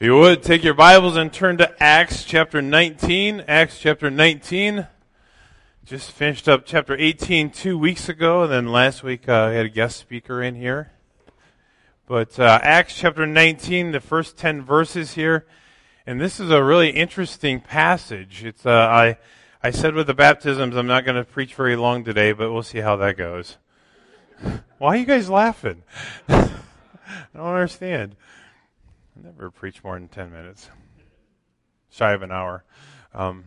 If you would, take your Bibles and turn to Acts chapter 19. Acts chapter 19. Just finished up chapter 18 two weeks ago, and then last week uh, I had a guest speaker in here. But uh, Acts chapter 19, the first 10 verses here, and this is a really interesting passage. It's uh, I I said with the baptisms I'm not going to preach very long today, but we'll see how that goes. Why are you guys laughing? I don't understand. Never preach more than 10 minutes, shy of an hour. Um,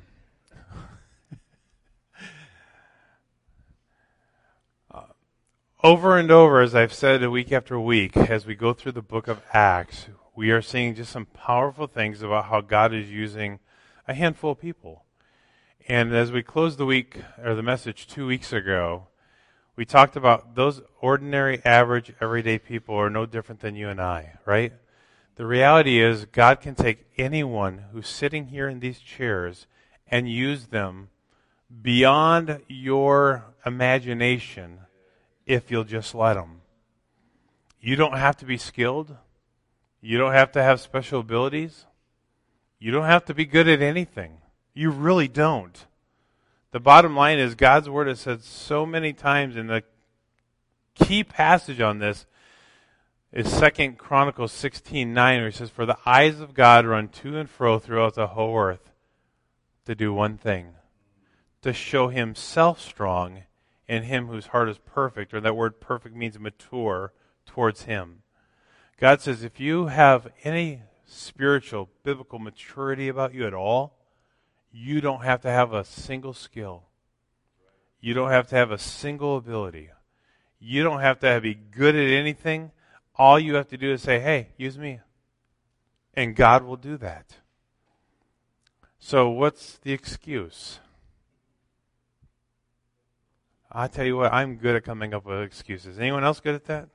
uh, over and over, as I've said week after week, as we go through the book of Acts, we are seeing just some powerful things about how God is using a handful of people. And as we closed the week, or the message two weeks ago, we talked about those ordinary, average, everyday people are no different than you and I, right? The reality is, God can take anyone who's sitting here in these chairs and use them beyond your imagination if you'll just let Him. You don't have to be skilled. You don't have to have special abilities. You don't have to be good at anything. You really don't. The bottom line is God's Word has said so many times in the key passage on this is Second Chronicles sixteen nine, where he says, "For the eyes of God run to and fro throughout the whole earth to do one thing, to show Himself strong in Him whose heart is perfect." Or that word "perfect" means mature towards Him. God says, if you have any spiritual, biblical maturity about you at all, you don't have to have a single skill. You don't have to have a single ability. You don't have to be good at anything all you have to do is say, hey, use me. And God will do that. So, what's the excuse? I tell you what, I'm good at coming up with excuses. Anyone else good at that?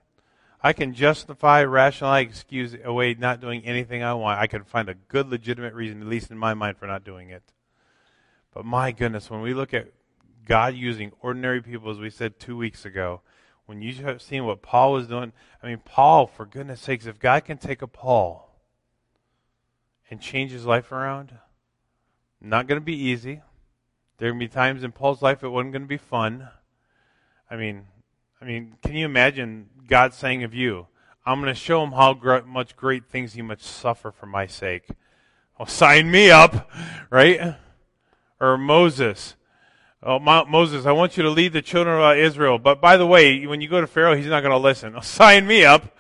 I can justify, rationalize, excuse away not doing anything I want. I can find a good, legitimate reason, at least in my mind, for not doing it. But my goodness, when we look at God using ordinary people, as we said two weeks ago, when you have seen what Paul was doing, I mean, Paul, for goodness sakes, if God can take a Paul and change his life around, not going to be easy. There to be times in Paul's life it wasn't going to be fun. I mean, I mean, can you imagine God saying of you, "I'm going to show him how gr- much great things he must suffer for my sake." Well, sign me up, right? Or Moses, Oh, Moses, I want you to lead the children of Israel. But by the way, when you go to Pharaoh, he's not going to listen. Sign me up.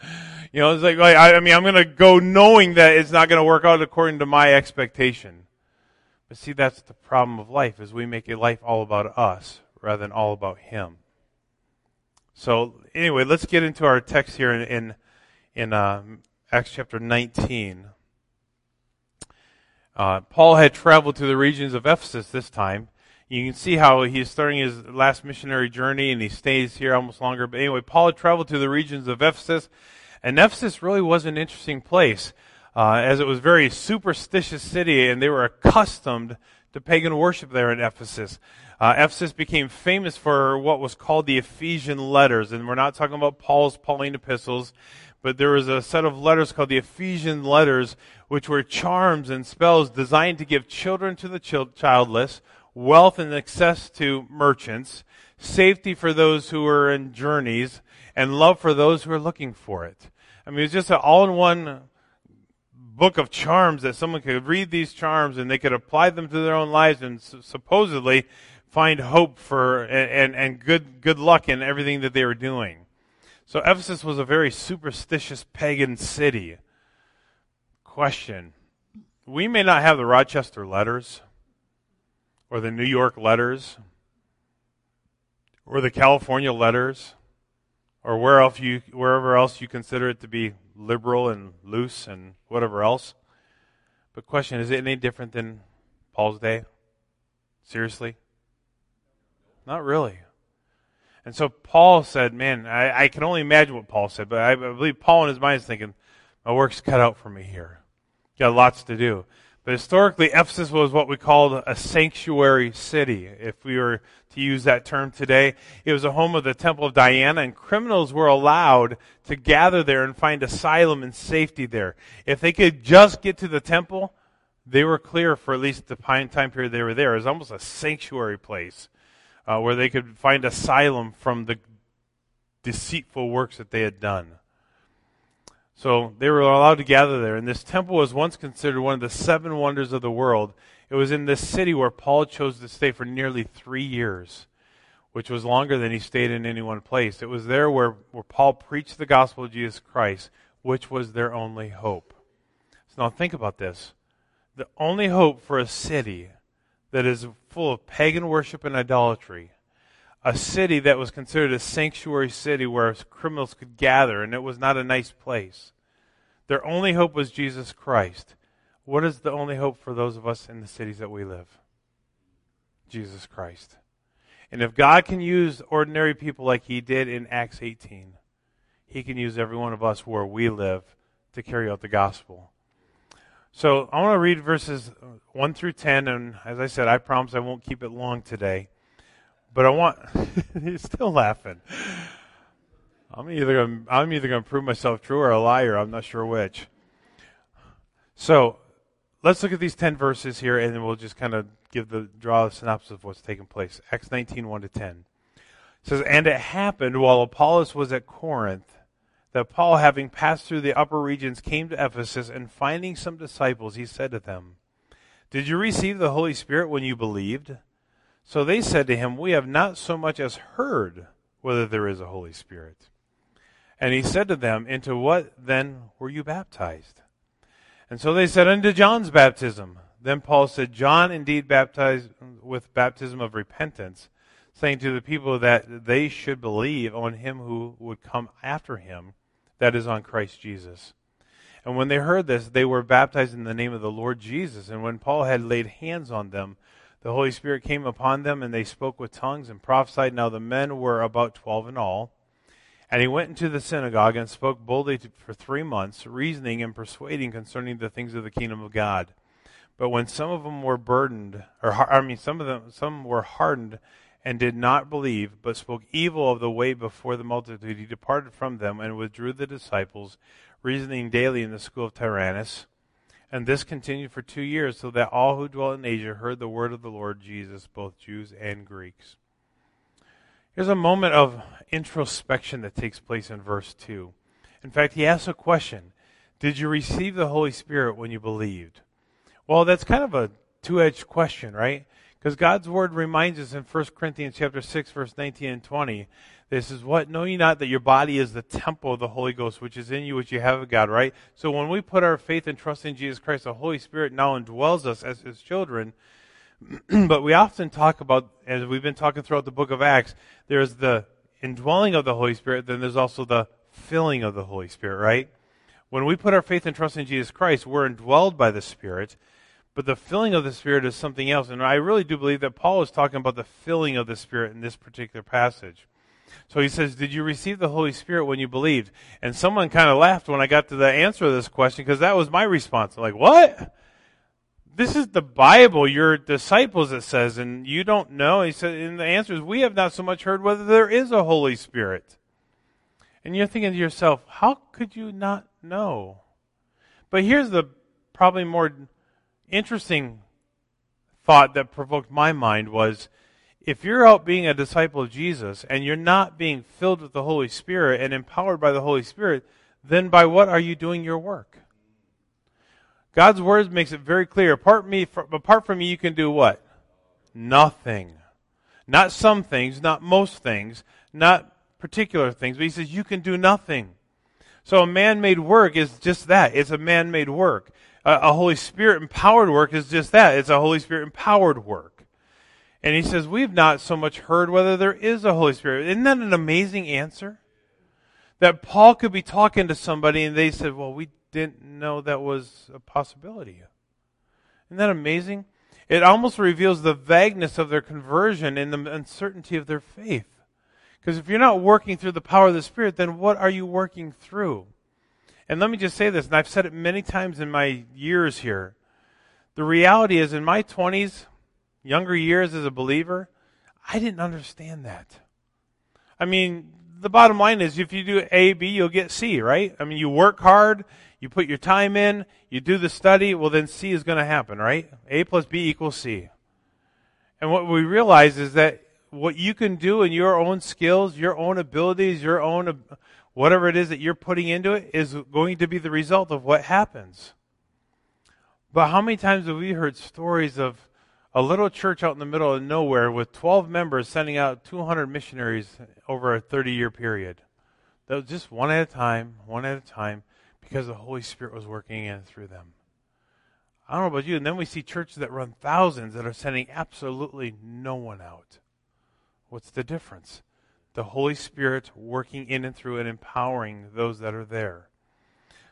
You know, it's like, like I, I mean, I'm going to go knowing that it's not going to work out according to my expectation. But see, that's the problem of life, is we make a life all about us rather than all about Him. So anyway, let's get into our text here in in, in uh, Acts chapter 19. Uh, Paul had traveled to the regions of Ephesus this time you can see how he's starting his last missionary journey and he stays here almost longer. But anyway, Paul had traveled to the regions of Ephesus, and Ephesus really was an interesting place, uh, as it was a very superstitious city, and they were accustomed to pagan worship there in Ephesus. Uh, Ephesus became famous for what was called the Ephesian letters, and we're not talking about Paul's Pauline epistles, but there was a set of letters called the Ephesian letters, which were charms and spells designed to give children to the childless wealth and access to merchants, safety for those who are in journeys, and love for those who are looking for it. I mean, it's just an all-in-one book of charms that someone could read these charms and they could apply them to their own lives and supposedly find hope for and, and, and good good luck in everything that they were doing. So Ephesus was a very superstitious pagan city. Question. We may not have the Rochester letters or the New York letters, or the California letters, or where else you, wherever else you consider it to be liberal and loose and whatever else. But question, is it any different than Paul's day? Seriously? Not really. And so Paul said, man, I, I, can only imagine what Paul said, but I, I believe Paul in his mind is thinking, my work's cut out for me here. Got lots to do. But historically, Ephesus was what we called a sanctuary city. If we were to use that term today, it was a home of the Temple of Diana, and criminals were allowed to gather there and find asylum and safety there. If they could just get to the temple, they were clear for at least the time period they were there. It was almost a sanctuary place uh, where they could find asylum from the deceitful works that they had done. So they were allowed to gather there. And this temple was once considered one of the seven wonders of the world. It was in this city where Paul chose to stay for nearly three years, which was longer than he stayed in any one place. It was there where, where Paul preached the gospel of Jesus Christ, which was their only hope. So now think about this. The only hope for a city that is full of pagan worship and idolatry a city that was considered a sanctuary city where criminals could gather, and it was not a nice place. Their only hope was Jesus Christ. What is the only hope for those of us in the cities that we live? Jesus Christ. And if God can use ordinary people like he did in Acts 18, he can use every one of us where we live to carry out the gospel. So I want to read verses 1 through 10, and as I said, I promise I won't keep it long today. But I want he's still laughing. I'm either gonna, I'm either going to prove myself true or a liar. I'm not sure which. So let's look at these 10 verses here and then we'll just kind of give the draw a synopsis of what's taking place. Acts 19, 1 to 10. It says, And it happened while Apollos was at Corinth that Paul, having passed through the upper regions, came to Ephesus, and finding some disciples, he said to them, Did you receive the Holy Spirit when you believed? So they said to him, We have not so much as heard whether there is a Holy Spirit. And he said to them, Into what then were you baptized? And so they said, Unto John's baptism. Then Paul said, John indeed baptized with baptism of repentance, saying to the people that they should believe on him who would come after him, that is, on Christ Jesus. And when they heard this, they were baptized in the name of the Lord Jesus. And when Paul had laid hands on them, the Holy Spirit came upon them, and they spoke with tongues and prophesied. Now the men were about twelve in all. And he went into the synagogue and spoke boldly to, for three months, reasoning and persuading concerning the things of the kingdom of God. But when some of them were burdened, or I mean, some of them, some were hardened and did not believe, but spoke evil of the way before the multitude, he departed from them and withdrew the disciples, reasoning daily in the school of Tyrannus. And this continued for two years, so that all who dwelt in Asia heard the word of the Lord Jesus, both Jews and Greeks. Here's a moment of introspection that takes place in verse 2. In fact, he asks a question Did you receive the Holy Spirit when you believed? Well, that's kind of a two edged question, right? Because God's word reminds us in 1 Corinthians chapter 6, verse 19 and 20 this is what? Know ye not that your body is the temple of the Holy Ghost, which is in you, which you have of God, right? So when we put our faith and trust in Jesus Christ, the Holy Spirit now indwells us as his children. but we often talk about, as we've been talking throughout the book of Acts, there's the indwelling of the Holy Spirit, then there's also the filling of the Holy Spirit, right? When we put our faith and trust in Jesus Christ, we're indwelled by the Spirit. But the filling of the Spirit is something else. And I really do believe that Paul is talking about the filling of the Spirit in this particular passage. So he says, Did you receive the Holy Spirit when you believed? And someone kind of laughed when I got to the answer to this question because that was my response. I'm like, what? This is the Bible, your disciples, it says, and you don't know. He said, and the answer is, We have not so much heard whether there is a Holy Spirit. And you're thinking to yourself, How could you not know? But here's the probably more interesting thought that provoked my mind was if you're out being a disciple of Jesus and you're not being filled with the Holy Spirit and empowered by the Holy Spirit, then by what are you doing your work? God's word makes it very clear. Apart, me, apart from me, you can do what? Nothing. Not some things, not most things, not particular things, but he says you can do nothing. So a man-made work is just that. It's a man-made work. A, Holy Spirit empowered work is just that. It's a Holy Spirit empowered work. And he says, We've not so much heard whether there is a Holy Spirit. Isn't that an amazing answer? That Paul could be talking to somebody and they said, Well, we didn't know that was a possibility. Isn't that amazing? It almost reveals the vagueness of their conversion and the uncertainty of their faith. Because if you're not working through the power of the Spirit, then what are you working through? And let me just say this, and I've said it many times in my years here The reality is, in my 20s, younger years as a believer, I didn't understand that. I mean, the bottom line is if you do A, B, you'll get C, right? I mean, you work hard, you put your time in, you do the study, well, then C is going to happen, right? A plus B equals C. And what we realize is that what you can do in your own skills, your own abilities, your own whatever it is that you're putting into it is going to be the result of what happens. But how many times have we heard stories of a little church out in the middle of nowhere with 12 members sending out 200 missionaries over a 30 year period? That was just one at a time, one at a time, because the Holy Spirit was working in through them. I don't know about you. And then we see churches that run thousands that are sending absolutely no one out. What's the difference? The Holy Spirit working in and through and empowering those that are there.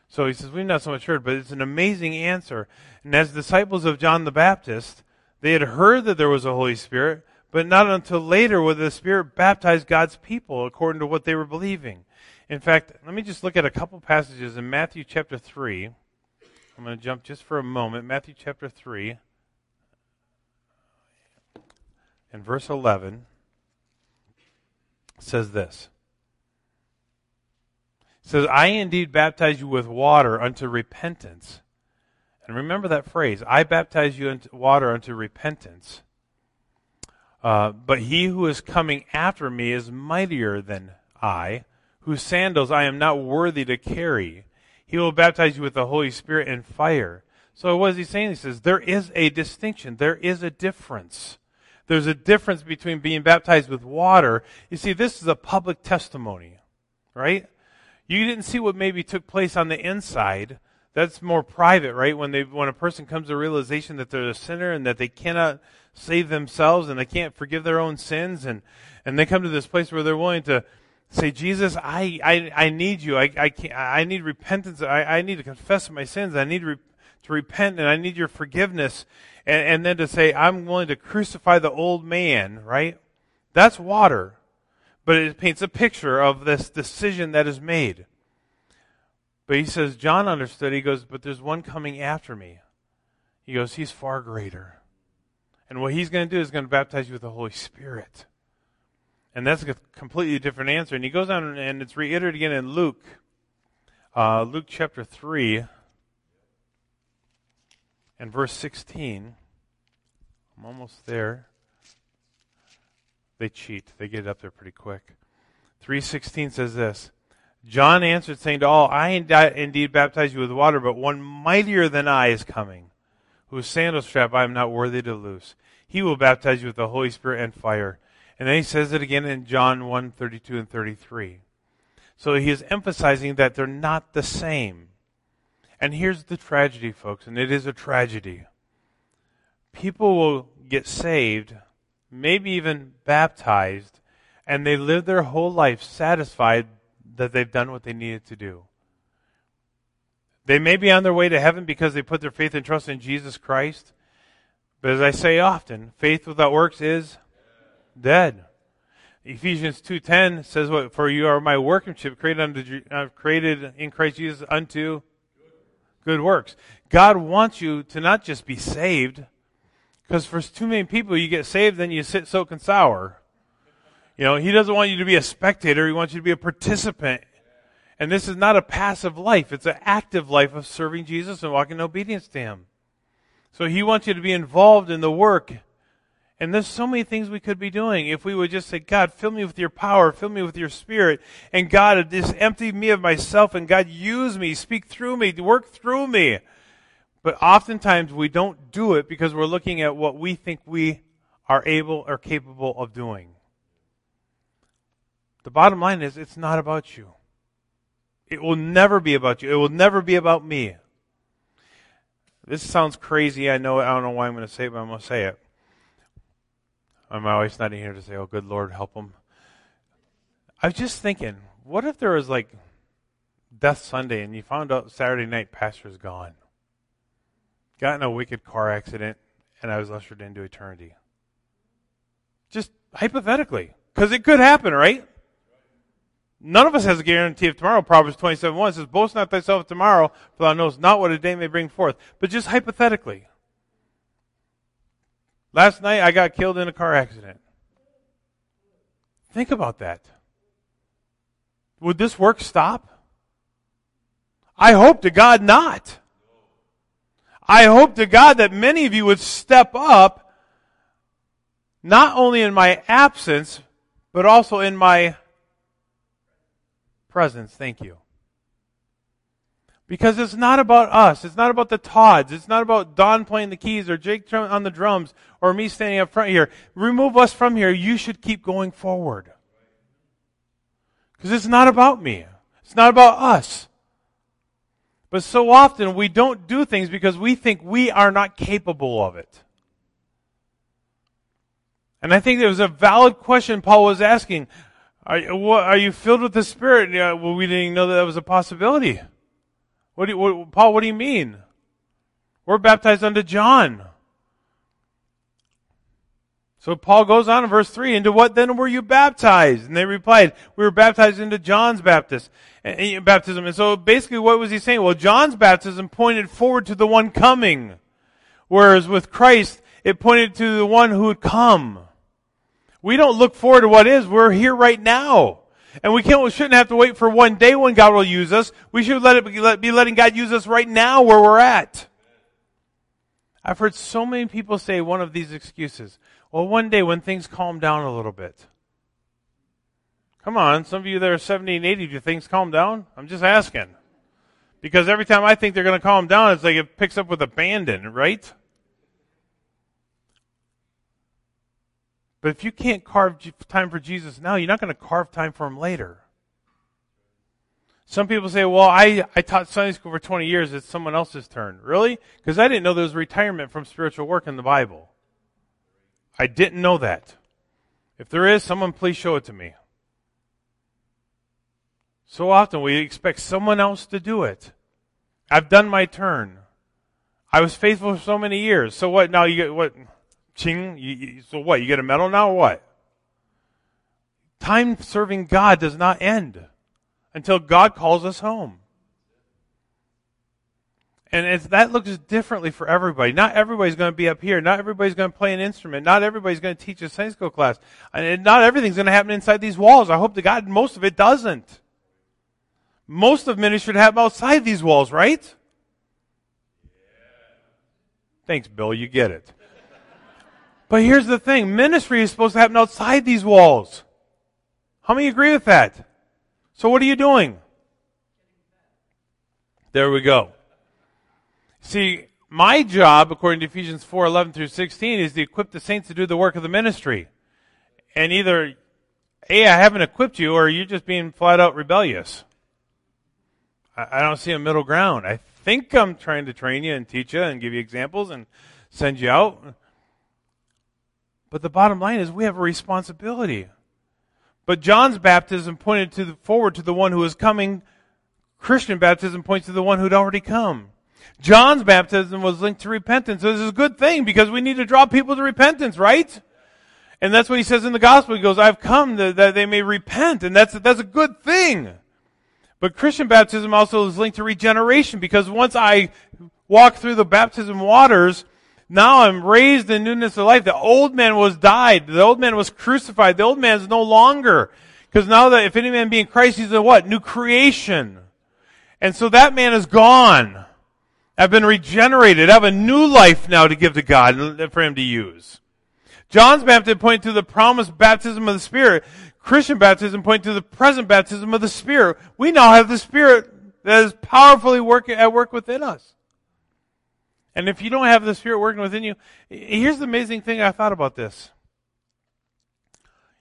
So he says, We've not so much heard, but it's an amazing answer. And as disciples of John the Baptist, they had heard that there was a Holy Spirit, but not until later would the Spirit baptize God's people according to what they were believing. In fact, let me just look at a couple passages in Matthew chapter 3. I'm going to jump just for a moment. Matthew chapter 3 and verse 11 says this. It says, I indeed baptize you with water unto repentance. And remember that phrase, I baptize you into water unto repentance. Uh, but he who is coming after me is mightier than I, whose sandals I am not worthy to carry. He will baptize you with the Holy Spirit and fire. So what is he saying? He says, there is a distinction. There is a difference. There's a difference between being baptized with water. You see, this is a public testimony, right? You didn't see what maybe took place on the inside. That's more private, right? When they, when a person comes to realization that they're a sinner and that they cannot save themselves and they can't forgive their own sins and, and they come to this place where they're willing to, say, Jesus, I, I, I need you. I, I, can't, I need repentance. I, I need to confess my sins. I need re- to repent and I need your forgiveness. And, and then to say, I'm willing to crucify the old man, right? That's water. But it paints a picture of this decision that is made. But he says, John understood. He goes, but there's one coming after me. He goes, he's far greater. And what he's going to do is going to baptize you with the Holy Spirit. And that's a completely different answer. And he goes on and it's reiterated again in Luke, uh, Luke chapter 3 and verse 16. I'm almost there. They cheat. They get it up there pretty quick. 316 says this. John answered, saying to all, I indeed baptize you with water, but one mightier than I is coming, whose sandal strap I am not worthy to loose. He will baptize you with the Holy Spirit and fire. And then he says it again in John 1 32 and 33. So he is emphasizing that they're not the same. And here's the tragedy, folks, and it is a tragedy. People will get saved, maybe even baptized, and they live their whole life satisfied that they've done what they needed to do. They may be on their way to heaven because they put their faith and trust in Jesus Christ. But as I say often, faith without works is dead. Ephesians 2:10 says what for you are my workmanship created unto uh, created in Christ Jesus unto good works. God wants you to not just be saved because for too many people you get saved then you sit soak and sour. You know, he doesn't want you to be a spectator, he wants you to be a participant. And this is not a passive life, it's an active life of serving Jesus and walking in obedience to him. So he wants you to be involved in the work and there's so many things we could be doing if we would just say, God, fill me with your power, fill me with your spirit. And God, just empty me of myself and God, use me, speak through me, work through me. But oftentimes we don't do it because we're looking at what we think we are able or capable of doing. The bottom line is it's not about you. It will never be about you. It will never be about me. This sounds crazy. I know, I don't know why I'm going to say it, but I'm going to say it. I'm always not here to say, oh, good Lord, help them. I was just thinking, what if there was like Death Sunday and you found out Saturday night pastor's gone? Got in a wicked car accident and I was ushered into eternity. Just hypothetically. Because it could happen, right? None of us has a guarantee of tomorrow. Proverbs 27 1 says, Boast not thyself of tomorrow, for thou knowest not what a day may bring forth. But just hypothetically. Last night I got killed in a car accident. Think about that. Would this work stop? I hope to God not. I hope to God that many of you would step up, not only in my absence, but also in my presence. Thank you. Because it's not about us. It's not about the Todds. It's not about Don playing the keys or Jake on the drums or me standing up front here. Remove us from here. You should keep going forward. Because it's not about me. It's not about us. But so often we don't do things because we think we are not capable of it. And I think it was a valid question Paul was asking. Are, what, are you filled with the Spirit? Yeah, well, we didn't know that, that was a possibility. What do you, what, Paul, what do you mean? We're baptized unto John. So Paul goes on in verse 3, into what then were you baptized? And they replied, we were baptized into John's baptist, eh, eh, baptism. And so basically what was he saying? Well, John's baptism pointed forward to the one coming. Whereas with Christ, it pointed to the one who would come. We don't look forward to what is. We're here right now. And we can't, we shouldn't have to wait for one day when God will use us. We should let it be, letting God use us right now where we're at. I've heard so many people say one of these excuses. Well, one day when things calm down a little bit. Come on, some of you that are 70 and 80, do things calm down? I'm just asking. Because every time I think they're going to calm down, it's like it picks up with abandon, right? But if you can't carve time for Jesus now, you're not going to carve time for him later. Some people say, well, I, I taught Sunday school for 20 years. It's someone else's turn. Really? Because I didn't know there was retirement from spiritual work in the Bible. I didn't know that. If there is, someone please show it to me. So often we expect someone else to do it. I've done my turn. I was faithful for so many years. So what? Now you get what? Ching. You, you, so what? You get a medal now what? Time serving God does not end until God calls us home. And that looks differently for everybody. Not everybody's going to be up here. Not everybody's going to play an instrument. Not everybody's going to teach a Sunday school class. And not everything's going to happen inside these walls. I hope to God most of it doesn't. Most of ministry should happen outside these walls, right? Thanks, Bill. You get it. But here's the thing. Ministry is supposed to happen outside these walls. How many agree with that? So what are you doing? There we go. See, my job, according to Ephesians 4, 11 through 16, is to equip the saints to do the work of the ministry. And either, A, I haven't equipped you, or you're just being flat out rebellious. I, I don't see a middle ground. I think I'm trying to train you and teach you and give you examples and send you out. But the bottom line is we have a responsibility. But John's baptism pointed to the, forward to the one who is coming. Christian baptism points to the one who'd already come. John's baptism was linked to repentance. So this is a good thing because we need to draw people to repentance, right? And that's what he says in the gospel. He goes, I've come that, that they may repent. And that's, that's a good thing. But Christian baptism also is linked to regeneration because once I walk through the baptism waters, now I'm raised in newness of life. The old man was died. The old man was crucified. The old man is no longer. Because now that if any man be in Christ, he's a what? New creation. And so that man is gone. I've been regenerated. I have a new life now to give to God and for him to use. John's baptism pointed to the promised baptism of the Spirit. Christian baptism pointed to the present baptism of the Spirit. We now have the Spirit that is powerfully working at work within us. And if you don't have the Spirit working within you, here's the amazing thing I thought about this.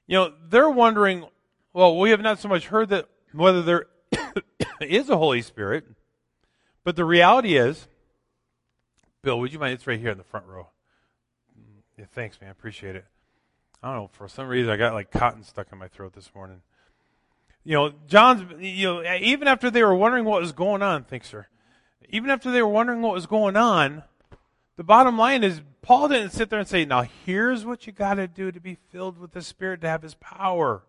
You know, they're wondering, well, we have not so much heard that whether there is a Holy Spirit, but the reality is, Bill, would you mind? It's right here in the front row. Mm, yeah, thanks, man. Appreciate it. I don't know. For some reason, I got like cotton stuck in my throat this morning. You know, John's. You know, even after they were wondering what was going on, thanks, sir. Even after they were wondering what was going on, the bottom line is Paul didn't sit there and say, "Now here's what you got to do to be filled with the Spirit to have His power."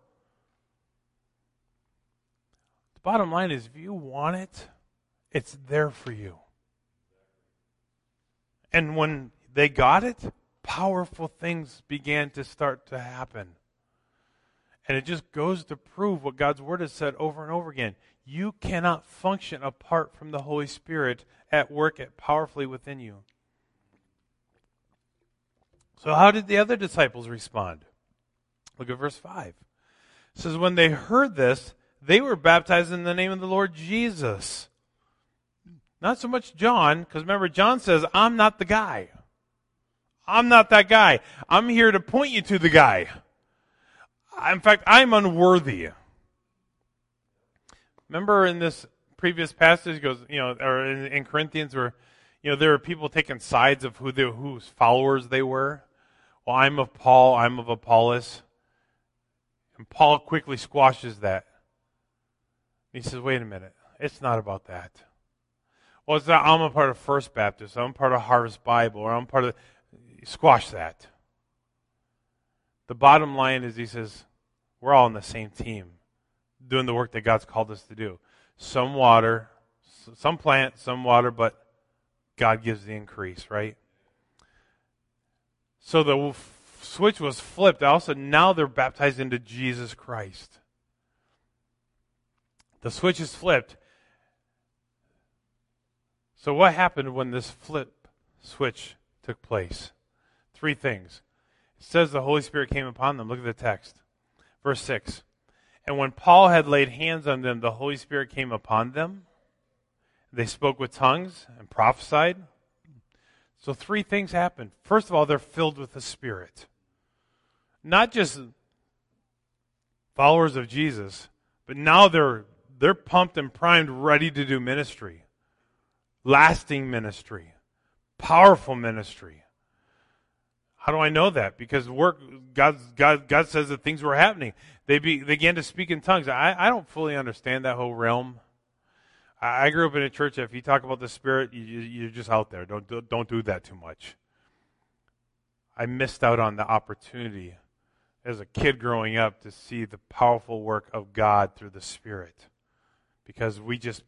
The bottom line is, if you want it, it's there for you. And when they got it, powerful things began to start to happen. And it just goes to prove what God's Word has said over and over again. You cannot function apart from the Holy Spirit at work at powerfully within you. So, how did the other disciples respond? Look at verse 5. It says, When they heard this, they were baptized in the name of the Lord Jesus. Not so much John, because remember, John says, I'm not the guy. I'm not that guy. I'm here to point you to the guy. In fact, I'm unworthy. Remember in this previous passage, goes, you know, or in, in Corinthians, where, you know, there are people taking sides of who they, whose followers they were. Well, I'm of Paul, I'm of Apollos. And Paul quickly squashes that. He says, wait a minute. It's not about that. Well, it's not, I'm a part of First Baptist. I'm part of Harvest Bible, or I'm part of. Squash that. The bottom line is, he says, we're all on the same team, doing the work that God's called us to do. Some water, some plant, some water, but God gives the increase, right? So the switch was flipped. Also, now they're baptized into Jesus Christ. The switch is flipped. So, what happened when this flip switch took place? Three things. It says the Holy Spirit came upon them. Look at the text. Verse 6. And when Paul had laid hands on them, the Holy Spirit came upon them. They spoke with tongues and prophesied. So, three things happened. First of all, they're filled with the Spirit. Not just followers of Jesus, but now they're, they're pumped and primed, ready to do ministry. Lasting ministry. Powerful ministry. How do I know that? Because work, God, God, God says that things were happening. They, be, they began to speak in tongues. I, I don't fully understand that whole realm. I, I grew up in a church. If you talk about the Spirit, you, you're just out there. Don't, don't do that too much. I missed out on the opportunity as a kid growing up to see the powerful work of God through the Spirit. Because we just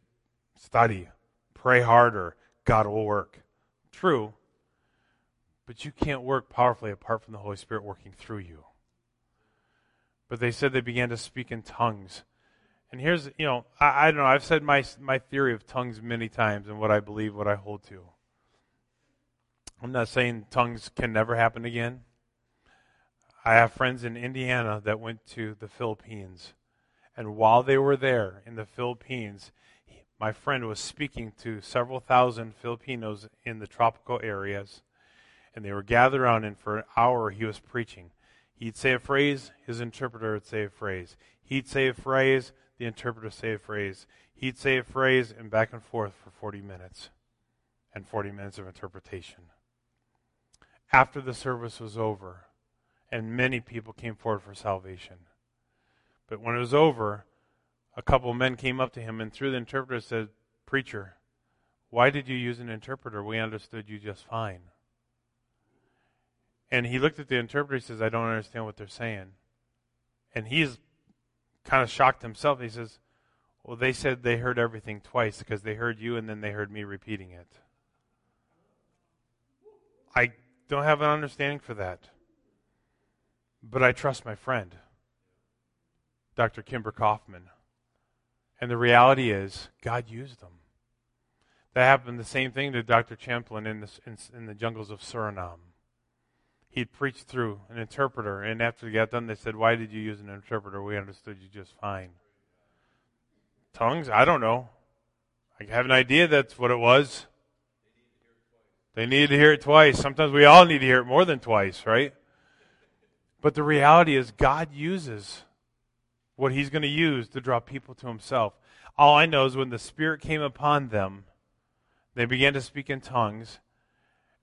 study, pray harder, God will work. True, but you can't work powerfully apart from the Holy Spirit working through you. But they said they began to speak in tongues. And here's, you know, I, I don't know, I've said my, my theory of tongues many times and what I believe, what I hold to. I'm not saying tongues can never happen again. I have friends in Indiana that went to the Philippines. And while they were there in the Philippines, my friend was speaking to several thousand Filipinos in the tropical areas and they were gathered around him for an hour he was preaching. He'd say a phrase, his interpreter would say a phrase. He'd say a phrase, the interpreter would say a phrase. He'd say a phrase, and back and forth for 40 minutes, and 40 minutes of interpretation. After the service was over, and many people came forward for salvation. But when it was over, a couple of men came up to him and through the interpreter said, Preacher, why did you use an interpreter? We understood you just fine. And he looked at the interpreter. He says, I don't understand what they're saying. And he's kind of shocked himself. He says, Well, they said they heard everything twice because they heard you and then they heard me repeating it. I don't have an understanding for that. But I trust my friend, Dr. Kimber Kaufman. And the reality is, God used them. That happened the same thing to Dr. Champlin in the, in, in the jungles of Suriname he'd preached through an interpreter, and after he got done, they said, Why did you use an interpreter? We understood you just fine. Tongues? I don't know. I have an idea that's what it was. They needed to hear it twice. Sometimes we all need to hear it more than twice, right? But the reality is, God uses what He's going to use to draw people to Himself. All I know is when the Spirit came upon them, they began to speak in tongues,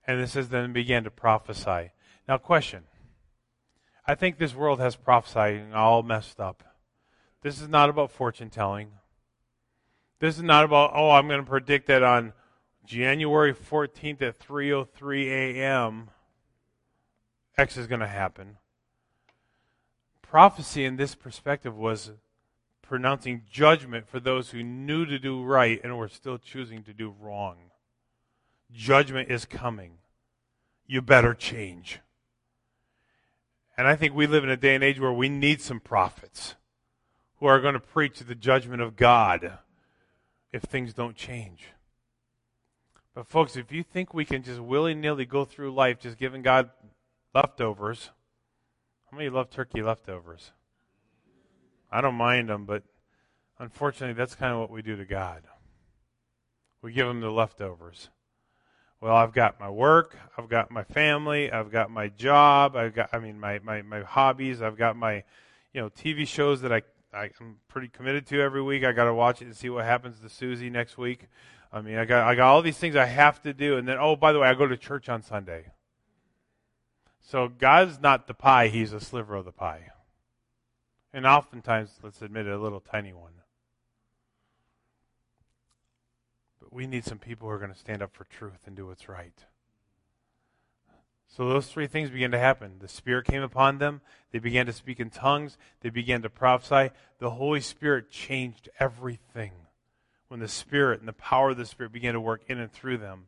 and it says then began to prophesy. Now, question. I think this world has prophesying all messed up. This is not about fortune telling. This is not about, oh, I'm going to predict that on January 14th at 3:03 a.m. X is going to happen. Prophecy in this perspective was pronouncing judgment for those who knew to do right and were still choosing to do wrong. Judgment is coming. you better change. And I think we live in a day and age where we need some prophets who are going to preach the judgment of God if things don't change. But, folks, if you think we can just willy nilly go through life just giving God leftovers, how many love turkey leftovers? I don't mind them, but unfortunately, that's kind of what we do to God. We give him the leftovers. Well, I've got my work, I've got my family, I've got my job, I've got, I mean, my, my, my hobbies, I've got my, you know, TV shows that I, I am pretty committed to every week. I got to watch it and see what happens to Susie next week. I mean, I got, I got all these things I have to do. And then, oh, by the way, I go to church on Sunday. So God's not the pie, He's a sliver of the pie. And oftentimes, let's admit it, a little tiny one. But we need some people who are going to stand up for truth and do what's right. So those three things began to happen. The Spirit came upon them. They began to speak in tongues. They began to prophesy. The Holy Spirit changed everything when the Spirit and the power of the Spirit began to work in and through them.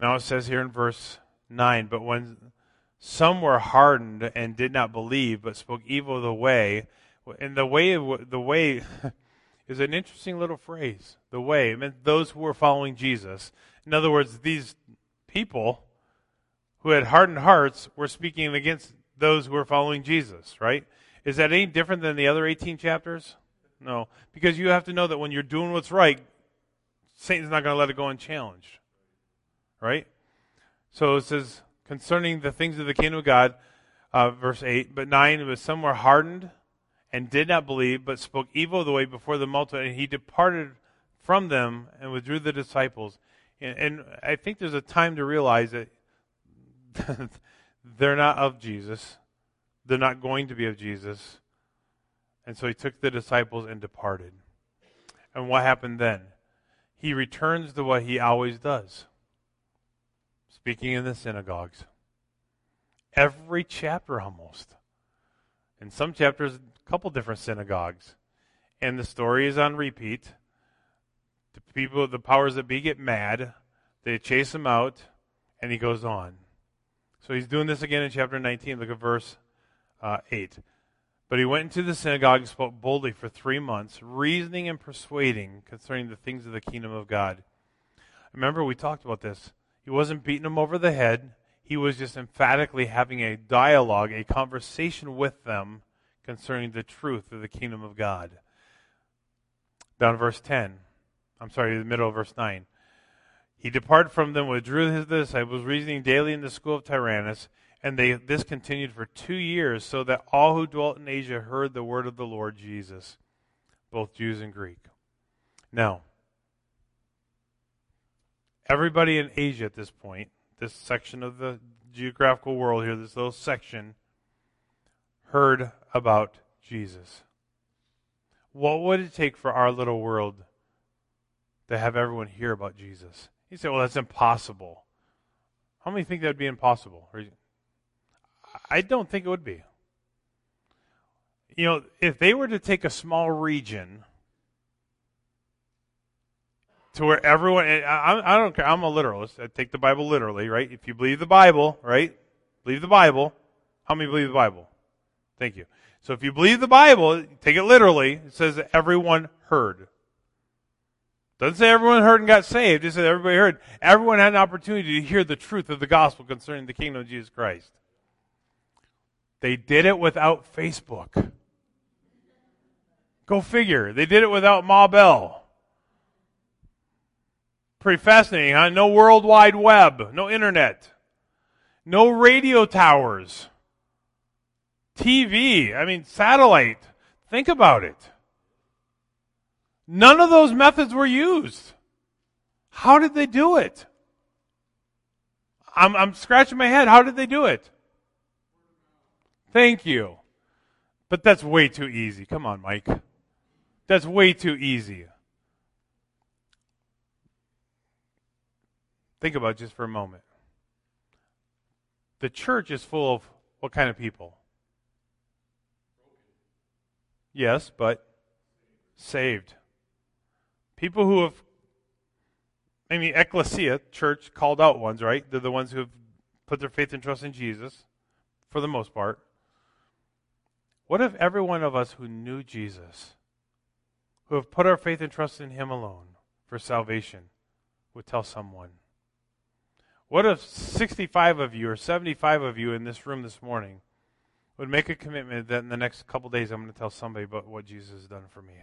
Now it says here in verse 9, but when some were hardened and did not believe, but spoke evil of the way, and the way, the way is an interesting little phrase. The way. It meant those who were following Jesus. In other words, these people who had hardened hearts were speaking against those who were following Jesus, right? Is that any different than the other 18 chapters? No. Because you have to know that when you're doing what's right, Satan's not going to let it go unchallenged. Right? So it says, concerning the things of the kingdom of God, uh, verse 8, but 9, it was some were hardened and did not believe, but spoke evil of the way before the multitude, and he departed from them and withdrew the disciples. And, and I think there's a time to realize that they're not of Jesus. They're not going to be of Jesus. And so he took the disciples and departed. And what happened then? He returns to what he always does speaking in the synagogues. Every chapter almost. In some chapters, couple different synagogues. And the story is on repeat. The people, the powers that be get mad. They chase him out, and he goes on. So he's doing this again in chapter 19. Look at verse uh, 8. But he went into the synagogue and spoke boldly for three months, reasoning and persuading concerning the things of the kingdom of God. Remember, we talked about this. He wasn't beating them over the head. He was just emphatically having a dialogue, a conversation with them concerning the truth of the kingdom of God. Down verse 10. I'm sorry, the middle of verse 9. He departed from them, withdrew his disciples, reasoning daily in the school of Tyrannus, and they, this continued for two years, so that all who dwelt in Asia heard the word of the Lord Jesus, both Jews and Greek. Now, everybody in Asia at this point, this section of the geographical world here, this little section, heard about Jesus. What would it take for our little world to have everyone hear about Jesus? You say, well, that's impossible. How many think that would be impossible? I don't think it would be. You know, if they were to take a small region to where everyone, I don't care, I'm a literalist. I take the Bible literally, right? If you believe the Bible, right? Believe the Bible. How many believe the Bible? Thank you. So if you believe the Bible, take it literally. It says that everyone heard. Doesn't say everyone heard and got saved. It says everybody heard. Everyone had an opportunity to hear the truth of the gospel concerning the kingdom of Jesus Christ. They did it without Facebook. Go figure. They did it without Ma Bell. Pretty fascinating, huh? No World Wide Web, no internet, no radio towers, TV, I mean, satellite. Think about it. None of those methods were used. How did they do it? I'm, I'm scratching my head. How did they do it? Thank you. But that's way too easy. Come on, Mike. That's way too easy. Think about just for a moment. The church is full of what kind of people? Yes, but saved. People who have I mean, ecclesia, church, called out ones, right? They're the ones who have put their faith and trust in Jesus, for the most part. What if every one of us who knew Jesus, who have put our faith and trust in Him alone for salvation, would tell someone? What if 65 of you or 75 of you in this room this morning would make a commitment that in the next couple days I'm going to tell somebody about what Jesus has done for me?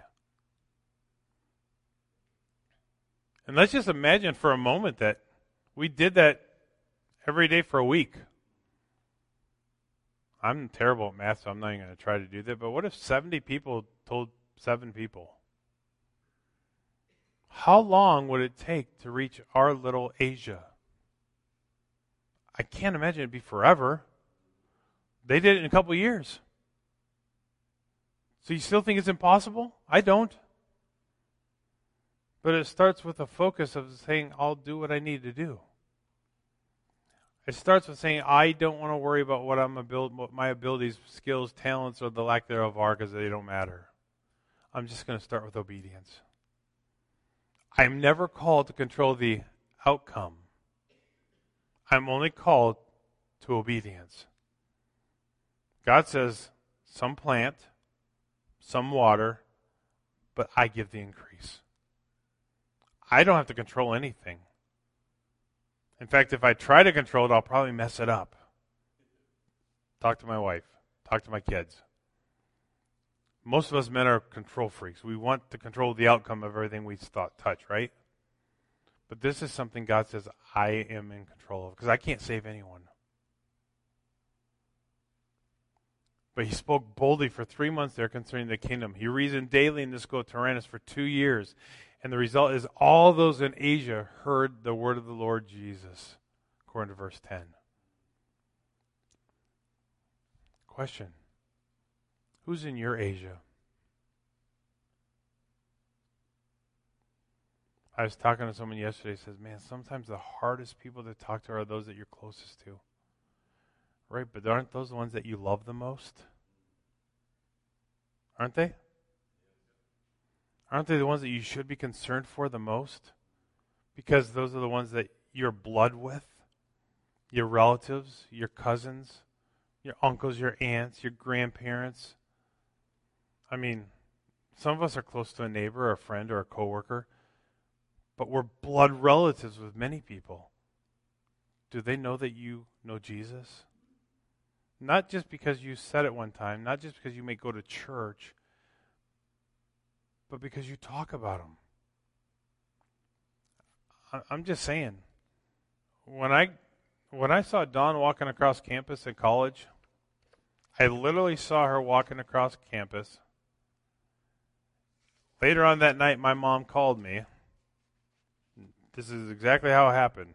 And let's just imagine for a moment that we did that every day for a week. I'm terrible at math, so I'm not even going to try to do that. But what if 70 people told seven people? How long would it take to reach our little Asia? I can't imagine it'd be forever. They did it in a couple years. So you still think it's impossible? I don't. But it starts with a focus of saying, I'll do what I need to do. It starts with saying, I don't want to worry about what I'm ability, what my abilities, skills, talents, or the lack thereof are because they don't matter. I'm just going to start with obedience. I'm never called to control the outcome. I'm only called to obedience. God says, some plant, some water, but I give the increase. I don't have to control anything. In fact, if I try to control it, I'll probably mess it up. Talk to my wife, talk to my kids. Most of us men are control freaks. We want to control the outcome of everything we thought, touch, right? But this is something God says I am in control of because I can't save anyone. But he spoke boldly for three months there concerning the kingdom. He reasoned daily in the school of Tyrannus for two years. And the result is all those in Asia heard the word of the Lord Jesus, according to verse 10. Question Who's in your Asia? I was talking to someone yesterday says, Man, sometimes the hardest people to talk to are those that you're closest to. Right, but aren't those the ones that you love the most? Aren't they? Aren't they the ones that you should be concerned for the most? Because those are the ones that you're blood with, your relatives, your cousins, your uncles, your aunts, your grandparents. I mean, some of us are close to a neighbor, or a friend, or a coworker, but we're blood relatives with many people. Do they know that you know Jesus? Not just because you said it one time, not just because you may go to church, but because you talk about them. I'm just saying, when I when I saw Dawn walking across campus at college, I literally saw her walking across campus. Later on that night, my mom called me. This is exactly how it happened.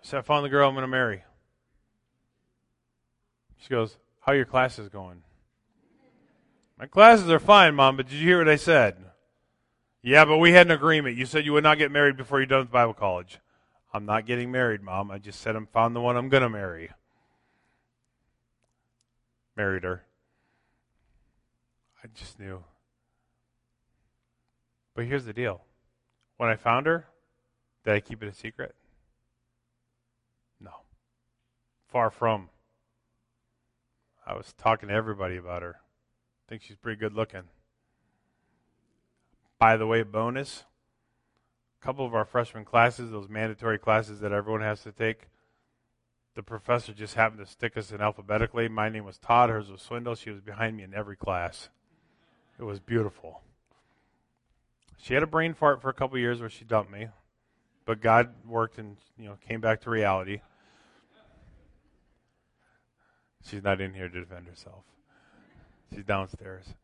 I said, I found the girl I'm going to marry. She goes, How are your classes going? My classes are fine, Mom, but did you hear what I said? Yeah, but we had an agreement. You said you would not get married before you're done with Bible college. I'm not getting married, Mom. I just said I'm found the one I'm going to marry. Married her. I just knew. But here's the deal. When I found her, did I keep it a secret? No. Far from. I was talking to everybody about her I think she's pretty good looking. By the way, bonus a couple of our freshman classes, those mandatory classes that everyone has to take, the professor just happened to stick us in alphabetically. My name was Todd, hers was Swindle. She was behind me in every class. It was beautiful. She had a brain fart for a couple years where she dumped me, but God worked and you know came back to reality. She's not in here to defend herself. She's downstairs.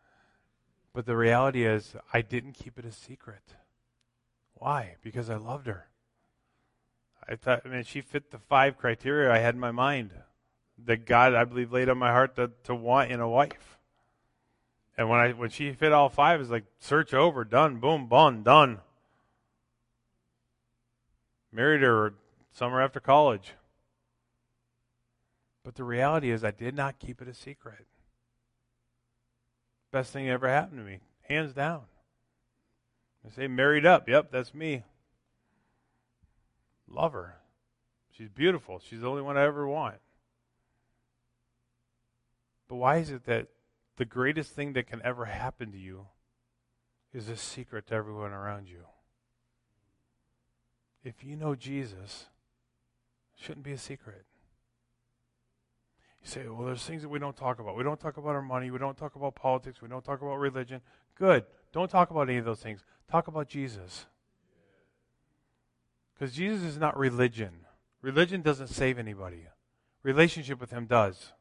But the reality is, I didn't keep it a secret. Why? Because I loved her. I thought, I mean, she fit the five criteria I had in my mind that God, I believe, laid on my heart to, to want in a wife. And when I when she fit all five, it's like search over, done, boom, bun, done. Married her summer after college. But the reality is, I did not keep it a secret. Best thing that ever happened to me, hands down. I say married up. Yep, that's me. Love her. She's beautiful. She's the only one I ever want. But why is it that the greatest thing that can ever happen to you is a secret to everyone around you? If you know Jesus, it shouldn't be a secret. You say, well, there's things that we don't talk about. We don't talk about our money. We don't talk about politics. We don't talk about religion. Good. Don't talk about any of those things. Talk about Jesus. Because Jesus is not religion. Religion doesn't save anybody, relationship with Him does.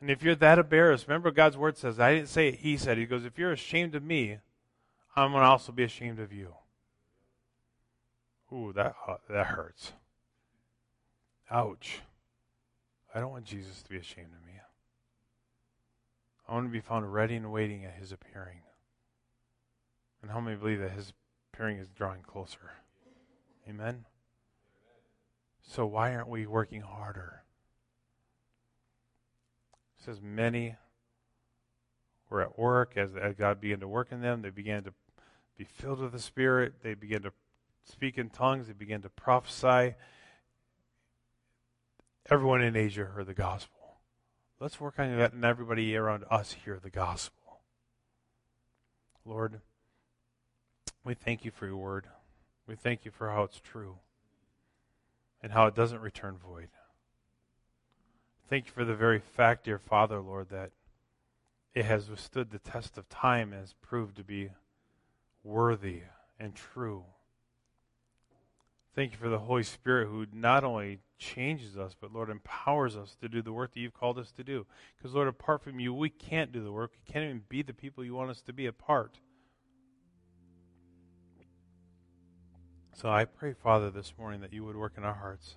And if you're that embarrassed, remember God's word says, I didn't say it, He said. He goes, if you're ashamed of me, I'm going to also be ashamed of you. Ooh, that, uh, that hurts. Ouch. I don't want Jesus to be ashamed of me. I want to be found ready and waiting at his appearing. And how many believe that his appearing is drawing closer? Amen? So why aren't we working harder? It says many were at work as God began to work in them. They began to be filled with the Spirit. They began to speak in tongues. They began to prophesy. Everyone in Asia heard the gospel. Let's work on that and everybody around us hear the gospel. Lord, we thank you for your word. We thank you for how it's true and how it doesn't return void. Thank you for the very fact, dear Father, Lord, that it has withstood the test of time and has proved to be worthy and true. Thank you for the Holy Spirit who not only changes us, but Lord empowers us to do the work that you've called us to do. Because, Lord, apart from you, we can't do the work. We can't even be the people you want us to be apart. So I pray, Father, this morning that you would work in our hearts.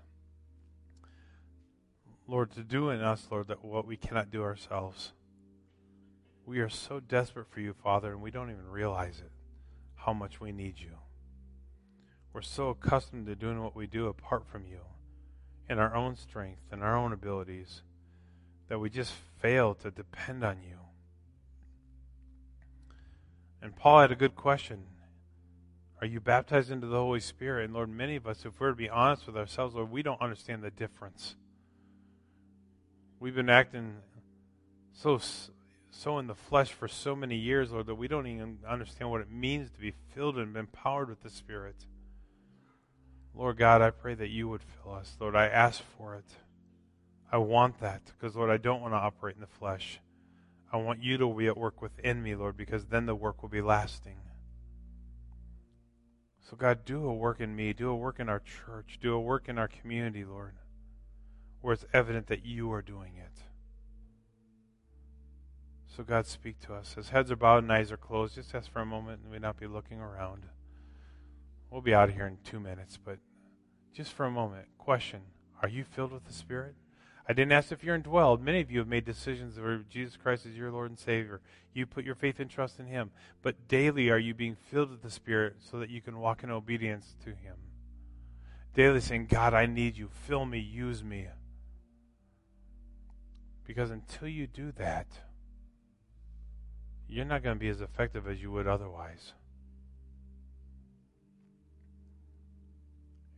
Lord, to do in us, Lord, that what we cannot do ourselves. We are so desperate for you, Father, and we don't even realize it, how much we need you. We're so accustomed to doing what we do apart from you, in our own strength and our own abilities, that we just fail to depend on you. And Paul had a good question. Are you baptized into the Holy Spirit? And Lord, many of us, if we're to be honest with ourselves, Lord, we don't understand the difference. We've been acting so so in the flesh for so many years, Lord, that we don't even understand what it means to be filled and empowered with the Spirit. Lord God, I pray that you would fill us. Lord, I ask for it. I want that because, Lord, I don't want to operate in the flesh. I want you to be at work within me, Lord, because then the work will be lasting. So, God, do a work in me, do a work in our church, do a work in our community, Lord, where it's evident that you are doing it. So, God, speak to us. As heads are bowed and eyes are closed, just ask for a moment and we not be looking around. We'll be out of here in two minutes, but just for a moment, question Are you filled with the Spirit? I didn't ask if you're indwelled. Many of you have made decisions where Jesus Christ is your Lord and Savior. You put your faith and trust in Him. But daily are you being filled with the Spirit so that you can walk in obedience to Him? Daily saying, God, I need you. Fill me, use me. Because until you do that, you're not going to be as effective as you would otherwise.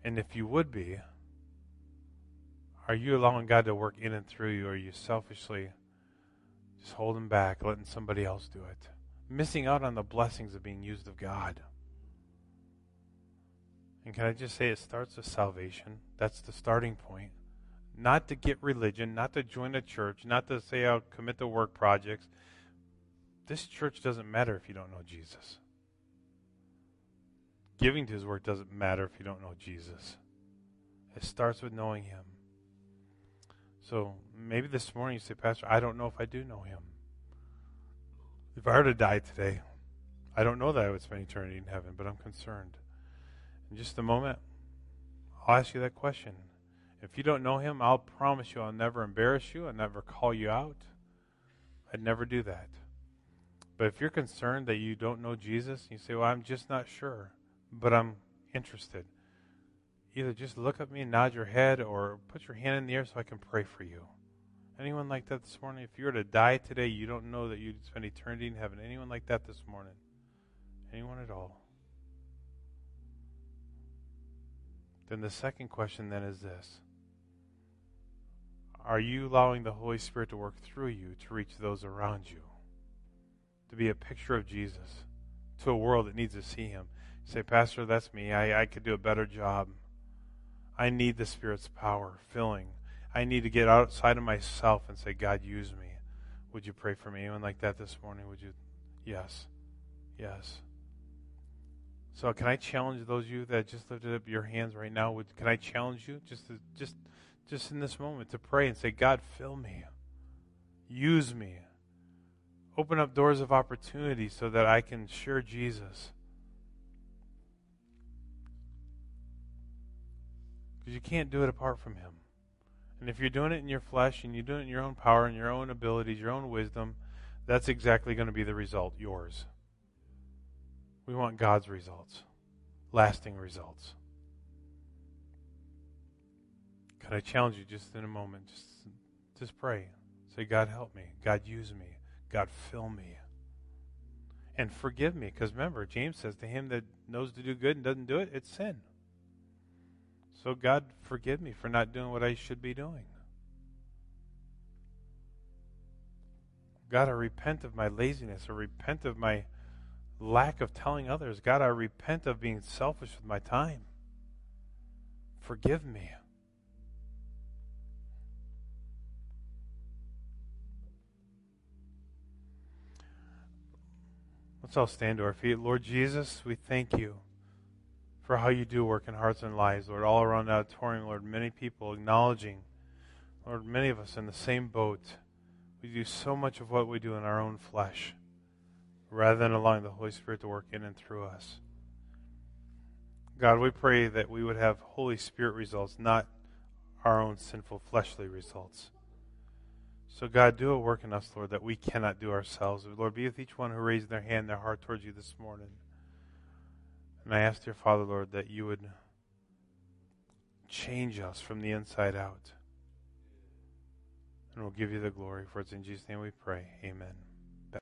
And if you would be, are you allowing God to work in and through you, or are you selfishly just holding back, letting somebody else do it? Missing out on the blessings of being used of God. And can I just say it starts with salvation? That's the starting point. Not to get religion, not to join a church, not to say I'll commit to work projects. This church doesn't matter if you don't know Jesus. Giving to his work doesn't matter if you don't know Jesus. It starts with knowing him. So maybe this morning you say, Pastor, I don't know if I do know him. If I were to die today, I don't know that I would spend eternity in heaven, but I'm concerned. In just a moment, I'll ask you that question. If you don't know him, I'll promise you I'll never embarrass you. I'll never call you out. I'd never do that. But if you're concerned that you don't know Jesus, you say, Well, I'm just not sure but I'm interested. Either just look at me and nod your head or put your hand in the air so I can pray for you. Anyone like that this morning? If you were to die today, you don't know that you'd spend eternity in heaven. Anyone like that this morning? Anyone at all? then the second question then is this Are you allowing the Holy Spirit to work through you to reach those around you? To be a picture of Jesus to a world that needs to see him. Say, Pastor, that's me. I, I could do a better job. I need the Spirit's power, filling. I need to get outside of myself and say, God, use me. Would you pray for me? Anyone like that this morning? Would you? Yes. Yes. So can I challenge those of you that just lifted up your hands right now? Would can I challenge you just to, just just in this moment to pray and say, God, fill me. Use me. Open up doors of opportunity so that I can share Jesus. Because you can't do it apart from Him. And if you're doing it in your flesh and you're doing it in your own power and your own abilities, your own wisdom, that's exactly going to be the result yours. We want God's results, lasting results. Can I challenge you just in a moment? Just, just pray. Say, God, help me. God, use me. God, fill me. And forgive me. Because remember, James says to him that knows to do good and doesn't do it, it's sin. So, God, forgive me for not doing what I should be doing. God, I repent of my laziness. I repent of my lack of telling others. God, I repent of being selfish with my time. Forgive me. Let's all stand to our feet. Lord Jesus, we thank you for how you do work in hearts and lives, Lord, all around the auditorium, Lord, many people acknowledging, Lord, many of us in the same boat. We do so much of what we do in our own flesh rather than allowing the Holy Spirit to work in and through us. God, we pray that we would have Holy Spirit results, not our own sinful fleshly results. So, God, do a work in us, Lord, that we cannot do ourselves. Lord, be with each one who raised their hand, their heart towards you this morning. And I ask, dear Father, Lord, that you would change us from the inside out. And we'll give you the glory, for it's in Jesus' name we pray. Amen.